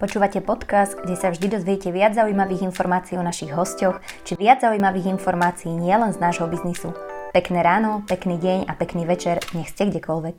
Počúvate podcast, kde sa vždy dozviete viac zaujímavých informácií o našich hostoch, či viac zaujímavých informácií nielen z nášho biznisu. Pekné ráno, pekný deň a pekný večer, nech ste kdekoľvek.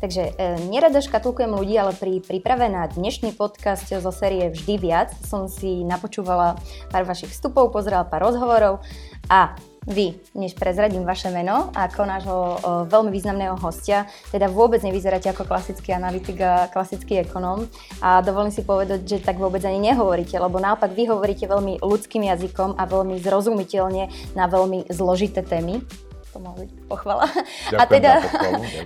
Takže e, nerada škatulkujem ľudí, ale pri príprave na dnešný podcast zo série Vždy viac som si napočúvala pár vašich vstupov, pozerala pár rozhovorov. A vy, než prezradím vaše meno ako nášho o, veľmi významného hostia, teda vôbec nevyzeráte ako klasický analytik a klasický ekonóm. A dovolím si povedať, že tak vôbec ani nehovoríte, lebo naopak vy hovoríte veľmi ľudským jazykom a veľmi zrozumiteľne na veľmi zložité témy byť pochvala. Ďakujem a teda,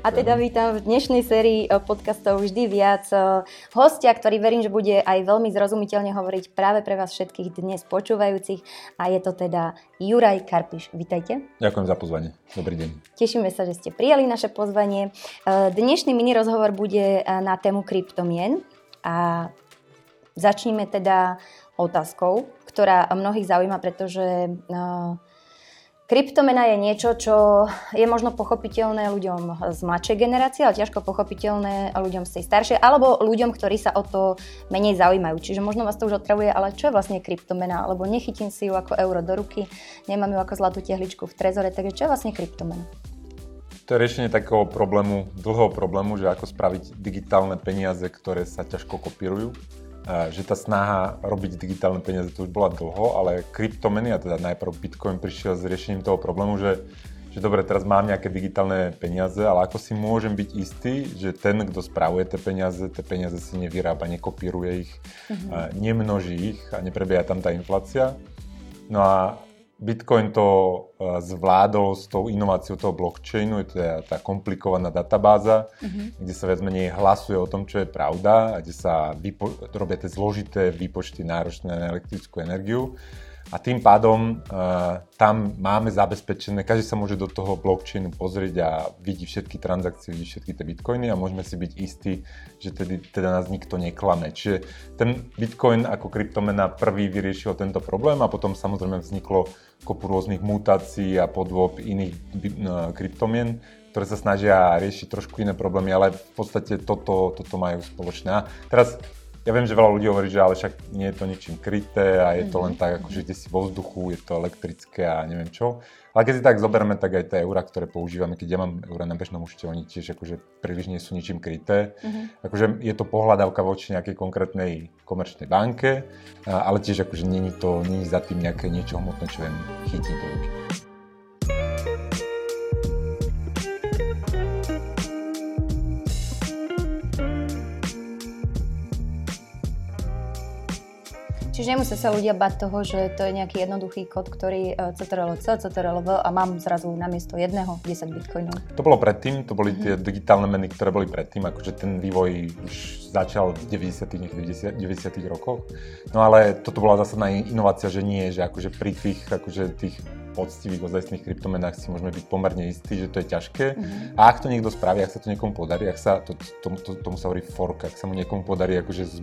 a teda vítam v dnešnej sérii eh, podcastov vždy viac eh, hostia, ktorý verím, že bude aj veľmi zrozumiteľne hovoriť práve pre vás všetkých dnes počúvajúcich a je to teda Juraj Karpiš. Vítajte. Ďakujem za pozvanie. Dobrý deň. Tešíme sa, že ste prijali naše pozvanie. Eh, dnešný mini rozhovor bude na tému kryptomien a začníme teda otázkou, ktorá mnohých zaujíma, pretože Kryptomena je niečo, čo je možno pochopiteľné ľuďom z mladšej generácie, ale ťažko pochopiteľné ľuďom z tej staršej, alebo ľuďom, ktorí sa o to menej zaujímajú. Čiže možno vás to už otravuje, ale čo je vlastne kryptomena? Lebo nechytím si ju ako euro do ruky, nemám ju ako zlatú tehličku v trezore, takže čo je vlastne kryptomena? To je riešenie takého problému, dlhého problému, že ako spraviť digitálne peniaze, ktoré sa ťažko kopírujú že tá snaha robiť digitálne peniaze to už bola dlho, ale kryptomeny, a teda najprv Bitcoin prišiel s riešením toho problému, že, že dobre, teraz mám nejaké digitálne peniaze, ale ako si môžem byť istý, že ten, kto spravuje tie peniaze, tie peniaze si nevyrába, nekopíruje ich, mm-hmm. nemnoží ich a neprebieha tam tá inflácia. No a Bitcoin to e, zvládol s tou inováciou toho blockchainu, je to tá komplikovaná databáza, mm-hmm. kde sa viac menej hlasuje o tom, čo je pravda a kde sa vypo- robia tie zložité výpočty náročné na elektrickú energiu. A tým pádom uh, tam máme zabezpečené, každý sa môže do toho blockchainu pozrieť a vidí všetky transakcie, vidí všetky tie bitcoiny a môžeme si byť istí, že tedy, teda nás nikto neklame. Čiže ten bitcoin ako kryptomena prvý vyriešil tento problém a potom samozrejme vzniklo kopu rôznych mutácií a podôb iných uh, kryptomien, ktoré sa snažia riešiť trošku iné problémy, ale v podstate toto, toto majú spoločné. A teraz ja viem, že veľa ľudí hovorí, že ale však nie je to ničím kryté a je to len mhm. tak, ako že ide si vo vzduchu, je to elektrické a neviem čo. Ale keď si tak zoberieme, tak aj tie eurá, ktoré používame, keď ja mám eurá na bežnom účte, oni tiež akože príliš nie sú ničím kryté. Uh-huh. Akože je to pohľadávka voči nejakej konkrétnej komerčnej banke, ale tiež akože není to, není za tým nejaké niečo hmotné, čo viem chytiť do ruky. Čiže nemusia sa ľudia bať toho, že to je nejaký jednoduchý kód, ktorý uh, CTRL-C, CTRL-V a mám zrazu namiesto jedného 10 bitcoinov. To bolo predtým, to boli tie digitálne meny, ktoré boli predtým, akože ten vývoj už začal v 90. 90, 90 rokoch. No ale toto bola zásadná inovácia, že nie, že akože pri tých, akože tých poctivých ozajstných kryptomenách si môžeme byť pomerne istí, že to je ťažké. Mm-hmm. A ak to niekto spraví, ak sa to niekomu podarí, ak sa, to, to, to, tomu sa hovorí fork, ak sa mu niekomu podarí akože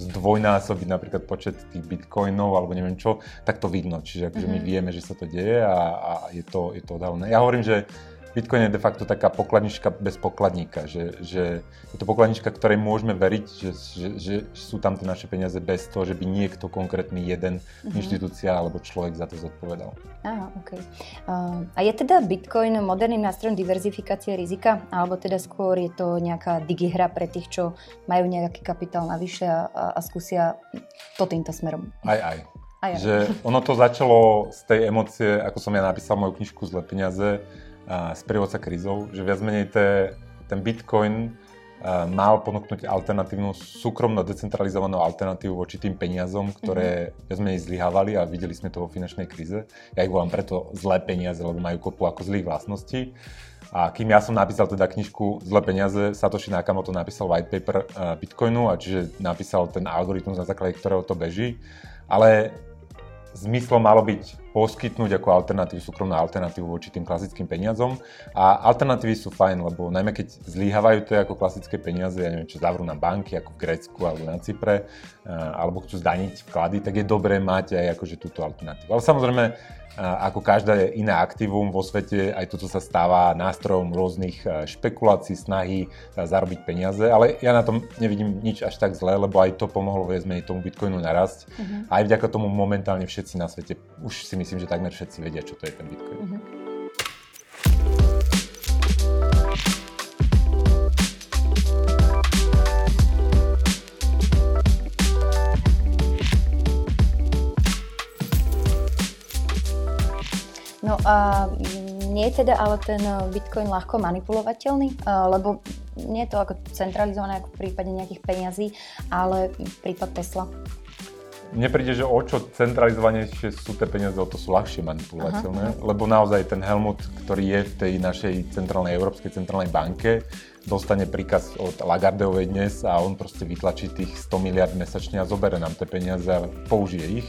zdvojnásobiť napríklad počet tých bitcoinov alebo neviem čo, tak to vidno. Čiže akože mm-hmm. my mhm. vieme, že sa to deje a, a je to, je to odhalené. Ja hovorím, že Bitcoin je de facto taká pokladnička bez pokladníka, že, že je to pokladnička, ktorej môžeme veriť, že, že, že sú tam tie naše peniaze bez toho, že by niekto konkrétny jeden mm-hmm. inštitúcia alebo človek za to zodpovedal. Aha, OK. Uh, a je teda Bitcoin moderným nástrojom diverzifikácie rizika, alebo teda skôr je to nejaká digihra pre tých, čo majú nejaký kapitál navyše a, a, skúsia to týmto smerom? Aj, aj. Aj, aj. Že ono to začalo z tej emócie, ako som ja napísal moju knižku Zlé peniaze, z prievodca krízov, že viac menej te, ten Bitcoin mal ponúknuť alternatívnu, súkromno decentralizovanú alternatívu voči tým peniazom, ktoré mm-hmm. viac menej zlyhávali a videli sme to vo finančnej kríze. Ja ich volám preto zlé peniaze, lebo majú kopu ako zlých vlastností. A kým ja som napísal teda knižku Zlé peniaze, Satoshi Nakamoto napísal white paper Bitcoinu, a čiže napísal ten algoritmus, na základe ktorého to beží. Ale zmyslom malo byť poskytnúť ako alternatívu, súkromnú alternatívu voči tým klasickým peniazom. A alternatívy sú fajn, lebo najmä keď zlíhavajú to ako klasické peniaze, ja neviem, čo zavrú na banky, ako v Grécku alebo na Cypre, alebo chcú zdaniť vklady, tak je dobré mať aj akože túto alternatívu. Ale samozrejme, ako každé iné aktívum vo svete, aj toto sa stáva nástrojom rôznych e, špekulácií, snahy e, zarobiť peniaze, ale ja na tom nevidím nič až tak zlé, lebo aj to pomohlo viac menej tomu Bitcoinu narasť. Uh-huh. Aj vďaka tomu momentálne všetci na svete, už si myslím, že takmer všetci vedia, čo to je ten Bitcoin. Uh-huh. A nie je teda ale ten Bitcoin ľahko manipulovateľný, lebo nie je to ako centralizované ako v prípade nejakých peňazí, ale prípad Tesla. Mne príde, že o čo centralizovanejšie sú tie peniaze, o to sú ľahšie manipulovateľné, Aha. lebo naozaj ten Helmut, ktorý je v tej našej centrálnej, Európskej centrálnej banke, dostane príkaz od Lagardeovej dnes a on proste vytlačí tých 100 miliard mesačne a zobere nám tie peniaze a použije ich.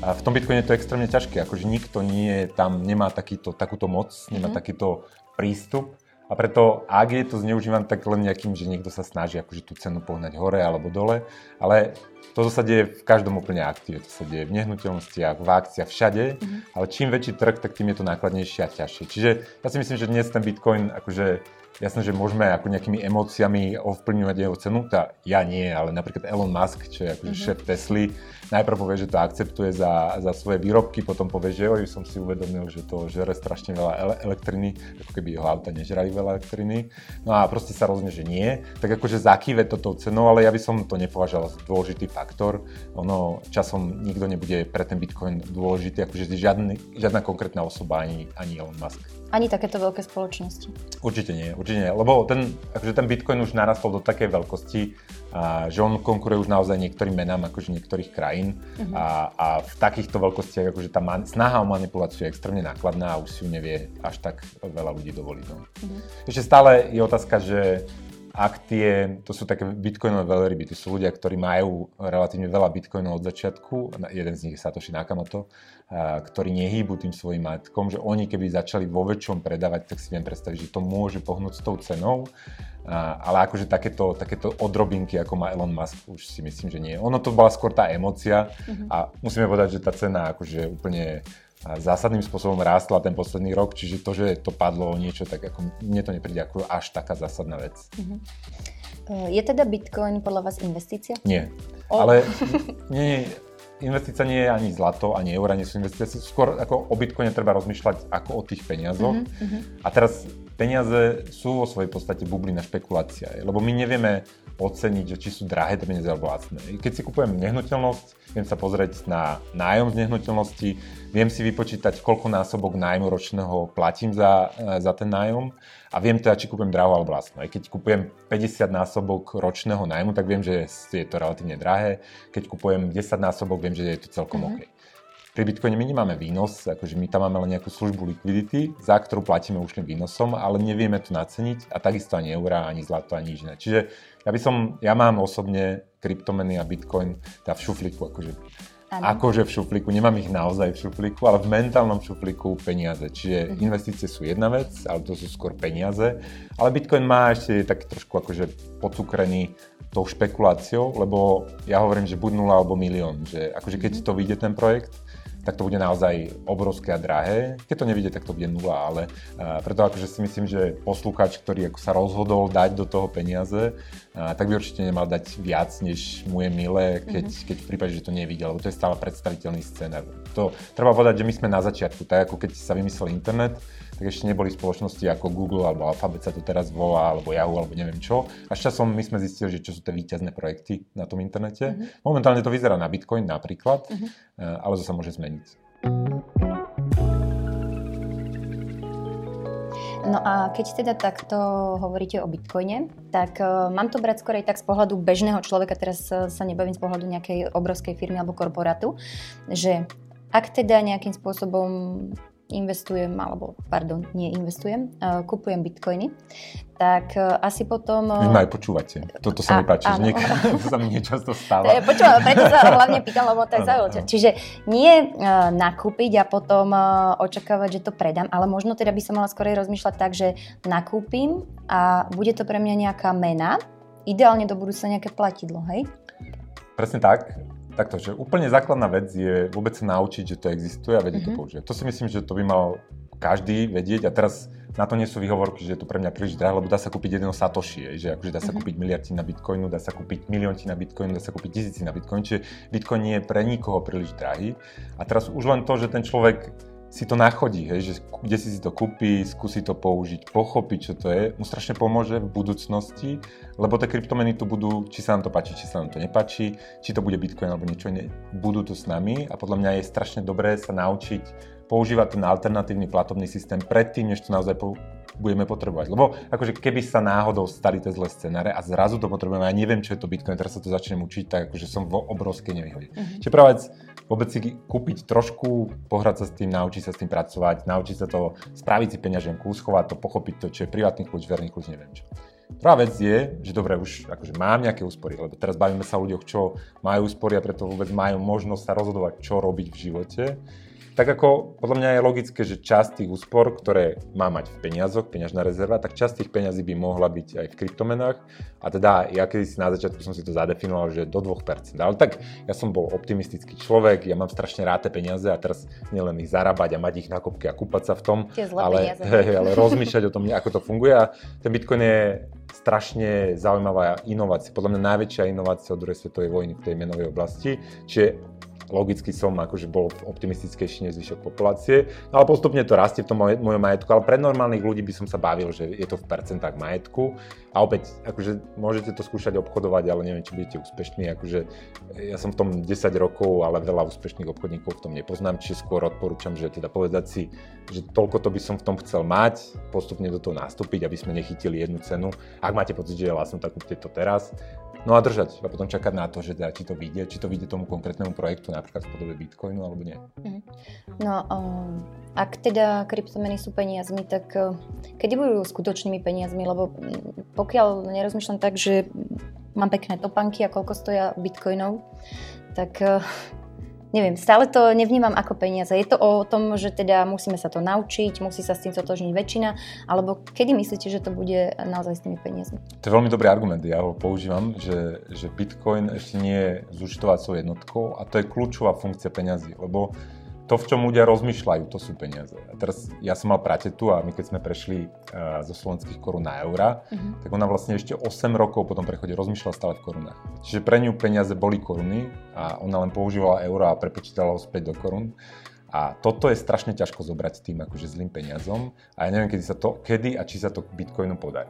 A v tom Bitcoine to je extrémne ťažké, akože nikto nie tam, nemá takýto, takúto moc, nemá mm-hmm. takýto prístup. A preto, ak je to zneužívané, tak len nejakým, že niekto sa snaží akože tú cenu pohnať hore alebo dole. Ale to sa deje v každom úplne aktíve. To sa deje v nehnuteľnostiach, v akciách, všade. Mm-hmm. Ale čím väčší trh, tak tým je to nákladnejšie a ťažšie. Čiže ja si myslím, že dnes ten Bitcoin akože Jasné, že môžeme ako nejakými emóciami ovplyvňovať jeho cenu, tá ja nie, ale napríklad Elon Musk, čo je akože mm-hmm. šéf Tesly, najprv povie, že to akceptuje za, za svoje výrobky, potom povie, že oj, som si uvedomil, že to žere strašne veľa ele- elektriny, ako keby jeho auta nežrali veľa elektriny. No a proste sa rozhodne, že nie. Tak akože zakýve toto cenou, ale ja by som to nepovažoval za dôležitý faktor. Ono časom nikto nebude pre ten Bitcoin dôležitý, akože žiadny, žiadna konkrétna osoba ani, ani Elon Musk. Ani takéto veľké spoločnosti. Určite nie, určite nie. Lebo ten, akože ten Bitcoin už narastol do takej veľkosti, a, že on konkuruje už naozaj niektorým menám akože niektorých krajín uh-huh. a, a v takýchto veľkostiach akože tá man, snaha o manipuláciu je extrémne nákladná a už si ju nevie až tak veľa ľudí dovoliť. No. Uh-huh. Ešte stále je otázka, že ak tie, to sú také bitcoinové veľryby, to sú ľudia, ktorí majú relatívne veľa bitcoinov od začiatku, jeden z nich je Satoshi Nakamoto, ktorí nehýbu tým svojim majetkom, že oni keby začali vo väčšom predávať, tak si viem predstaviť, že to môže pohnúť s tou cenou, ale akože takéto, takéto odrobinky, ako má Elon Musk, už si myslím, že nie. Ono to bola skôr tá emocia mm-hmm. a musíme povedať, že tá cena akože úplne zásadným spôsobom rástla ten posledný rok, čiže to, že to padlo o niečo, tak ako mne to nepríde ako až taká zásadná vec. Uh-huh. Je teda Bitcoin podľa vás investícia? Nie. Oh. Ale nie, investícia nie je ani zlato, ani eura nie sú investície. Skôr ako o Bitcoine treba rozmýšľať ako o tých peniazoch. Uh-huh. A teraz peniaze sú vo svojej podstate bublina špekulácia, lebo my nevieme oceniť, že či sú drahé peniaze alebo lacné. Keď si kupujem nehnuteľnosť, viem sa pozrieť na nájom z nehnuteľnosti, viem si vypočítať, koľko násobok nájmu ročného platím za, e, za ten nájom a viem teda, či kúpujem draho alebo lacné. Keď kupujem 50 násobok ročného nájmu, tak viem, že je to relatívne drahé. Keď kupujem 10 násobok, viem, že je to celkom mm-hmm. OK. Pri Bitcoine my nemáme výnos, akože my tam máme len nejakú službu likvidity, za ktorú platíme ušlým výnosom, ale nevieme to naceniť a takisto ani eurá, ani zlato, ani nič iné. Čiže ja by som, ja mám osobne kryptomeny a Bitcoin tá v šuflíku, akože Ano. Akože v šuflíku, nemám ich naozaj v šuflíku, ale v mentálnom šuflíku peniaze. Čiže uh-huh. investície sú jedna vec, ale to sú skôr peniaze. Ale Bitcoin má ešte taký trošku akože pocukrený tou špekuláciou, lebo ja hovorím, že buď nula alebo milión. Že akože keď uh-huh. to vyjde ten projekt, tak to bude naozaj obrovské a drahé. Keď to nevidie, tak to bude nula, ale preto akože si myslím, že poslúkač, ktorý ako sa rozhodol dať do toho peniaze, tak by určite nemal dať viac, než mu je milé, keď, mm-hmm. keď v prípade, že to nevidel, lebo to je stále predstaviteľný scénar. To treba povedať, že my sme na začiatku, tak ako keď sa vymyslel internet, tak ešte neboli spoločnosti ako Google alebo Alphabet sa to teraz volá, alebo Yahoo, alebo neviem čo. A s časom my sme zistili, že čo sú tie výťazné projekty na tom internete. Mm-hmm. Momentálne to vyzerá na Bitcoin napríklad, mm-hmm. ale to sa môže zmeniť. No a keď teda takto hovoríte o Bitcoine, tak uh, mám to brať skôr aj tak z pohľadu bežného človeka, teraz uh, sa nebavím z pohľadu nejakej obrovskej firmy alebo korporátu, že ak teda nejakým spôsobom investujem, alebo pardon, nie investujem, uh, kupujem bitcoiny, tak uh, asi potom... Vy ma aj počúvate. Toto sa a, mi páči, že niek- to sa mi nečasto stáva. Počúvam, preto sa hlavne pýtam, lebo tak zaujímavé. Čiže nie uh, nakúpiť a potom uh, očakávať, že to predám, ale možno teda by som mala skorej rozmýšľať tak, že nakúpim a bude to pre mňa nejaká mena, ideálne do budúcna nejaké platidlo, hej? Presne tak takto, že úplne základná vec je vôbec sa naučiť, že to existuje a vedieť mm-hmm. to mhm. použiť. To si myslím, že to by mal každý vedieť a teraz na to nie sú výhovorky, že je to pre mňa príliš drahé, lebo dá sa kúpiť jedného satoshi, že akože dá sa mm-hmm. kúpiť miliardy na bitcoinu, dá sa kúpiť miliónti na bitcoinu, dá sa kúpiť tisíci na bitcoin, čiže bitcoin nie je pre nikoho príliš drahý. A teraz už len to, že ten človek si to nachodí, hej, že kde si si to kúpi, skúsi to použiť, pochopiť, čo to je, mu strašne pomôže v budúcnosti, lebo tie kryptomeny tu budú, či sa nám to páči, či sa nám to nepáči, či to bude Bitcoin alebo niečo iné, budú tu s nami. A podľa mňa je strašne dobré sa naučiť používať ten alternatívny platobný systém predtým, než to naozaj budeme potrebovať. Lebo akože keby sa náhodou stali tie zlé scenáre a zrazu to potrebujeme, ja neviem, čo je to Bitcoin, teraz sa to začnem učiť, tak akože som vo obrovskej nevýhode. Mm-hmm. Čiže prvá vec, vôbec si kúpiť trošku, pohrať sa s tým, naučiť sa s tým pracovať, naučiť sa to, spraviť si peňaženku, schovať to, pochopiť to, čo je privátny kľúč, verný kľúč, neviem čo. Prvá vec je, že dobre, už akože mám nejaké úspory, lebo teraz bavíme sa o ľuďoch, čo majú úspory a preto vôbec majú možnosť sa rozhodovať, čo robiť v živote tak ako podľa mňa je logické, že časť tých úspor, ktoré má mať v peniazoch, peňažná rezerva, tak časť tých peňazí by mohla byť aj v kryptomenách. A teda ja keď si na začiatku som si to zadefinoval, že do 2%. Ale tak ja som bol optimistický človek, ja mám strašne rád tie peniaze a teraz nielen ich zarábať a mať ich na kopke a kúpať sa v tom, ale, hej, ale rozmýšľať o tom, ako to funguje. A ten Bitcoin je strašne zaujímavá inovácia, podľa mňa najväčšia inovácia od druhej svetovej vojny v tej menovej oblasti. Čiže logicky som akože bol optimistickejší než zvyšok populácie, no ale postupne to rastie v tom mojom majetku, ale pre normálnych ľudí by som sa bavil, že je to v percentách majetku a opäť, akože môžete to skúšať obchodovať, ale neviem, či budete úspešní, akože ja som v tom 10 rokov, ale veľa úspešných obchodníkov v tom nepoznám, čiže skôr odporúčam, že teda povedať si, že toľko to by som v tom chcel mať, postupne do toho nastúpiť, aby sme nechytili jednu cenu. Ak máte pocit, že je lacno, tak kúpte to teraz. No a držať a potom čakať na to, že teda, či to vyjde, či to vyjde tomu konkrétnemu projektu, napríklad v podobe Bitcoinu alebo nie. Mhm. No, um, ak teda kryptomeny sú peniazmi, tak uh, kedy budú skutočnými peniazmi? Lebo mm, pokiaľ nerozmýšľam tak, že mám pekné topanky a koľko stoja bitcoinov, tak uh, neviem, stále to nevnímam ako peniaze. Je to o tom, že teda musíme sa to naučiť, musí sa s tým totožniť väčšina, alebo kedy myslíte, že to bude naozaj s tými peniazmi? To je veľmi dobrý argument, ja ho používam, že, že Bitcoin ešte nie je zúčtovacou jednotkou a to je kľúčová funkcia peňazí, lebo to, v čom ľudia rozmýšľajú, to sú peniaze. A teraz ja som mal pratetu a my keď sme prešli uh, zo slovenských korún na eura, uh-huh. tak ona vlastne ešte 8 rokov po tom prechode rozmýšľala stále v korunách. Čiže pre ňu peniaze boli koruny a ona len používala eura a prepočítala ho späť do korún. A toto je strašne ťažko zobrať tým akože zlým peniazom a ja neviem, kedy, sa to, kedy a či sa to Bitcoinu podarí.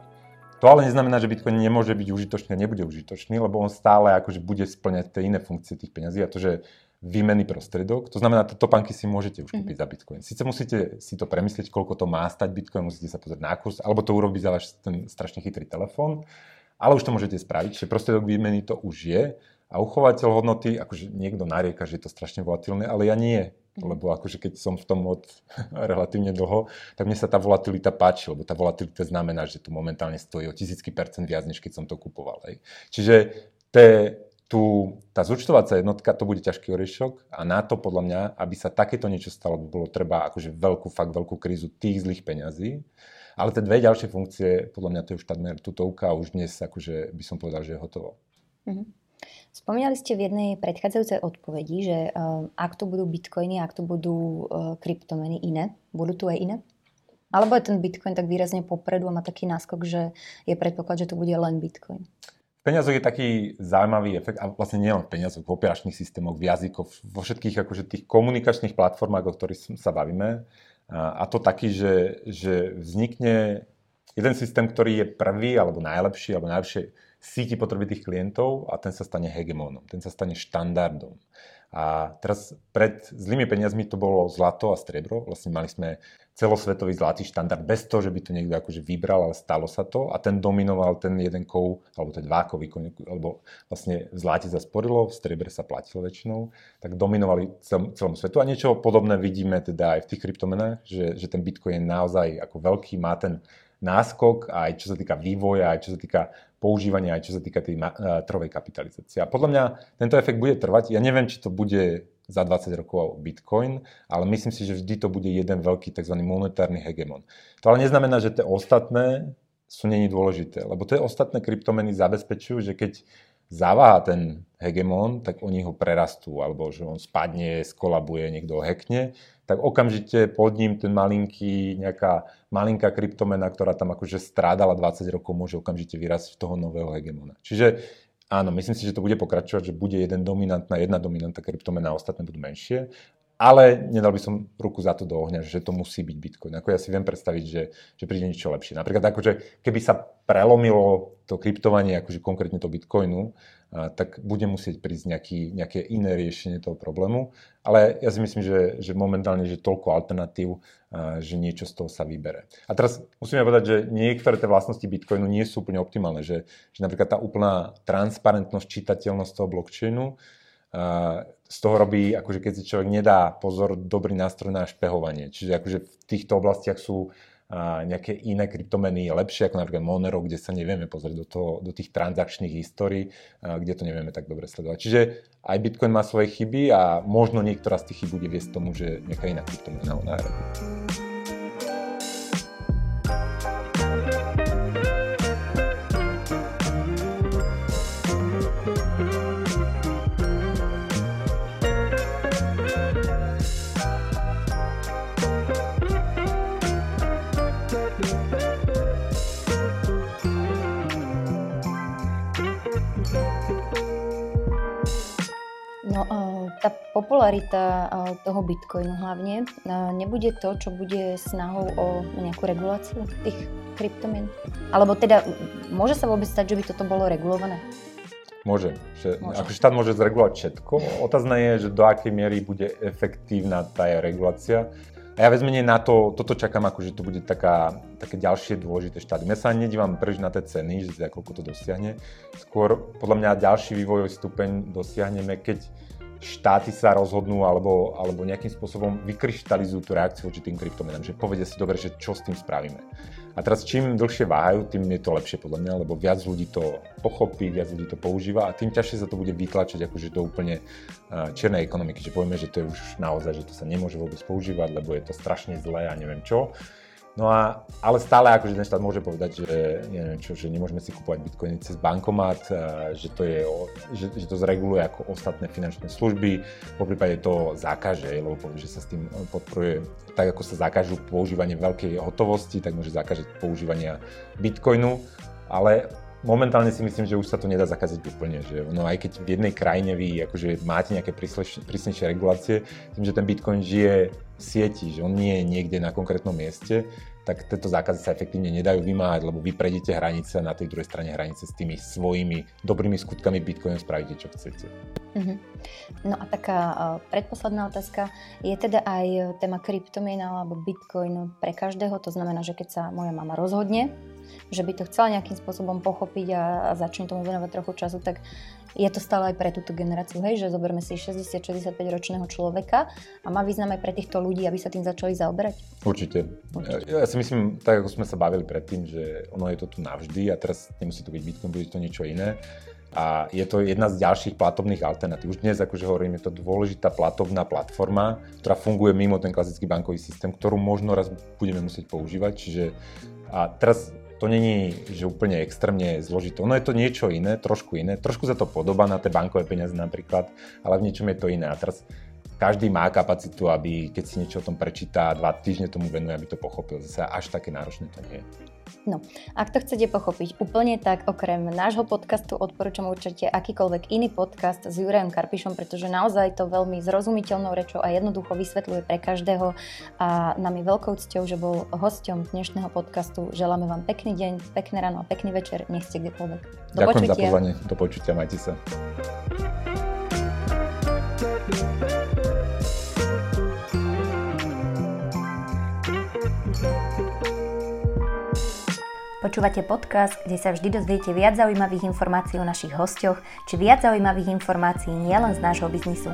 To ale neznamená, že Bitcoin nemôže byť užitočný a nebude užitočný, lebo on stále akože bude splňať tie iné funkcie tých peňazí a to, že výmenný prostredok. To znamená, tieto banky si môžete už mhm. kúpiť mm-hmm. za Bitcoin. Sice musíte si to premyslieť, koľko to má stať Bitcoin, musíte sa pozrieť na kurz, alebo to urobiť za váš ten strašne chytrý telefón, ale už to môžete spraviť, že prostredok výmeny to už je a uchovateľ hodnoty, akože niekto narieka, že je to strašne volatilné, ale ja nie. Mm-hmm. Lebo akože keď som v tom od relatívne dlho, tak mne sa tá volatilita páči, lebo tá volatilita znamená, že to momentálne stojí o tisícky percent viac, než keď som to kupoval. Hej. Čiže to je tu, tá zúčtovacia jednotka, to bude ťažký oriešok a na to podľa mňa, aby sa takéto niečo stalo, by bolo treba akože veľkú, fakt veľkú krízu tých zlých peňazí. Ale tie dve ďalšie funkcie, podľa mňa to je už takmer tutovka a už dnes akože by som povedal, že je hotovo. Mm-hmm. Spomínali ste v jednej predchádzajúcej odpovedi, že uh, ak tu budú bitcoiny, ak tu budú uh, kryptomeny iné, budú tu aj iné? Alebo je ten bitcoin tak výrazne popredu a má taký náskok, že je predpoklad, že tu bude len bitcoin? V peniazoch je taký zaujímavý efekt, a vlastne nielen v peniazoch, v operačných systémoch, v jazykoch, vo všetkých akože tých komunikačných platformách, o ktorých sa bavíme. A to taký, že, že vznikne jeden systém, ktorý je prvý, alebo najlepší, alebo najlepšie síti potrebitých klientov a ten sa stane hegemónom, ten sa stane štandardom. A teraz pred zlými peniazmi to bolo zlato a striebro. Vlastne mali sme celosvetový zlatý štandard bez toho, že by to niekto akože vybral, ale stalo sa to. A ten dominoval ten jeden kov, alebo ten dva kovy, alebo vlastne v zlate sa sporilo, v striebre sa platilo väčšinou, tak dominovali cel, celom svetu. A niečo podobné vidíme teda aj v tých kryptomenách, že, že ten Bitcoin je naozaj ako veľký, má ten náskok aj čo sa týka vývoja, aj čo sa týka používania, aj čo sa týka tej trhovej kapitalizácie. A podľa mňa tento efekt bude trvať. Ja neviem, či to bude za 20 rokov Bitcoin, ale myslím si, že vždy to bude jeden veľký tzv. monetárny hegemon. To ale neznamená, že tie ostatné sú není dôležité, lebo tie ostatné kryptomeny zabezpečujú, že keď zaváha ten hegemon, tak oni ho prerastú, alebo že on spadne, skolabuje, niekto ho hackne, tak okamžite pod ním ten malinký, nejaká malinká kryptomena, ktorá tam akože strádala 20 rokov, môže okamžite vyrásť v toho nového hegemona. Čiže áno, myslím si, že to bude pokračovať, že bude jeden dominantná, jedna dominantná kryptomena ostatné budú menšie ale nedal by som ruku za to do ohňa, že to musí byť Bitcoin. Ako ja si viem predstaviť, že, že príde niečo lepšie. Napríklad akože, keby sa prelomilo to kryptovanie, akože konkrétne to Bitcoinu, a, tak bude musieť prísť nejaký, nejaké iné riešenie toho problému. Ale ja si myslím, že, že momentálne je toľko alternatív, a, že niečo z toho sa vybere. A teraz musíme povedať, že niektoré tie vlastnosti Bitcoinu nie sú úplne optimálne. Že, že napríklad tá úplná transparentnosť, čitateľnosť toho blockchainu, z toho robí, akože keď si človek nedá pozor, dobrý nástroj na špehovanie. Čiže akože v týchto oblastiach sú nejaké iné kryptomeny lepšie, ako napríklad Monero, kde sa nevieme pozrieť do, toho, do tých transakčných histórií, kde to nevieme tak dobre sledovať. Čiže aj Bitcoin má svoje chyby a možno niektorá z tých chyb bude viesť tomu, že nejaká iná kryptomena ho nahradí. Popularita toho bitcoinu hlavne nebude to, čo bude snahou o nejakú reguláciu tých kryptomien? Alebo teda môže sa vôbec stať, že by toto bolo regulované? Môže. Že, môže. Ako štát môže zregulovať všetko. Otázne je, že do akej miery bude efektívna tá regulácia. A ja vezmenie na to, toto čakám ako, že to bude taká, také ďalšie dôležité štádium. Ja sa nedívam príliš na tie ceny, že za koľko to dosiahne. Skôr podľa mňa ďalší vývojový stupeň dosiahneme, keď štáty sa rozhodnú alebo, alebo nejakým spôsobom vykryštalizujú tú reakciu voči tým kryptomenám, že povedia si dobre, že čo s tým spravíme. A teraz čím dlhšie váhajú, tým je to lepšie podľa mňa, lebo viac ľudí to pochopí, viac ľudí to používa a tým ťažšie sa to bude vytlačiť akože do úplne čiernej ekonomiky, že povieme, že to je už naozaj, že to sa nemôže vôbec používať, lebo je to strašne zlé a neviem čo. No a, ale stále akože ten štát môže povedať, že, neviem čo, že nemôžeme si kúpovať bitcoiny cez bankomat, že to, je, že, že to zreguluje ako ostatné finančné služby, po prípade to zakáže, lebo povie, že sa s tým podporuje, tak ako sa zakážu používanie veľkej hotovosti, tak môže zakážať používania bitcoinu, ale momentálne si myslím, že už sa to nedá zakázať úplne. Že no aj keď v jednej krajine vy akože máte nejaké prísnejšie regulácie, tým, že ten Bitcoin žije sieti, že on nie je niekde na konkrétnom mieste, tak tieto zákazy sa efektívne nedajú vymáhať, lebo vy prejdete hranice a na tej druhej strane hranice s tými svojimi dobrými skutkami Bitcoinu spravíte, čo chcete. Uh-huh. No a taká predposledná otázka. Je teda aj téma kryptomien alebo Bitcoin pre každého? To znamená, že keď sa moja mama rozhodne, že by to chcela nejakým spôsobom pochopiť a začne tomu venovať trochu času, tak je to stále aj pre túto generáciu, hej, že zoberme si 60-65 ročného človeka a má význam aj pre týchto ľudí, aby sa tým začali zaoberať? Určite. Určite. Ja, ja si myslím, tak ako sme sa bavili predtým, že ono je to tu navždy a teraz nemusí to byť Bitcoin, bude to niečo iné. A je to jedna z ďalších platobných alternatív. Už dnes, akože hovorím, je to dôležitá platobná platforma, ktorá funguje mimo ten klasický bankový systém, ktorú možno raz budeme musieť používať. Čiže a teraz to není, že úplne extrémne zložité. Ono je to niečo iné, trošku iné. Trošku sa to podobá na tie bankové peniaze napríklad, ale v niečom je to iné. A teraz každý má kapacitu, aby keď si niečo o tom prečíta, dva týždne tomu venuje, aby to pochopil. Zase až také náročné to nie je. No, ak to chcete pochopiť úplne tak, okrem nášho podcastu odporúčam určite akýkoľvek iný podcast s Jurajom Karpišom, pretože naozaj to veľmi zrozumiteľnou rečou a jednoducho vysvetľuje pre každého a nám je veľkou cťou, že bol hosťom dnešného podcastu. Želáme vám pekný deň, pekné ráno a pekný večer, nech ste kdekoľvek. Do Ďakujem počutia. za pozvanie, do počutia, majte sa. Počúvate podcast, kde sa vždy dozviete viac zaujímavých informácií o našich hostoch, či viac zaujímavých informácií nielen z nášho biznisu.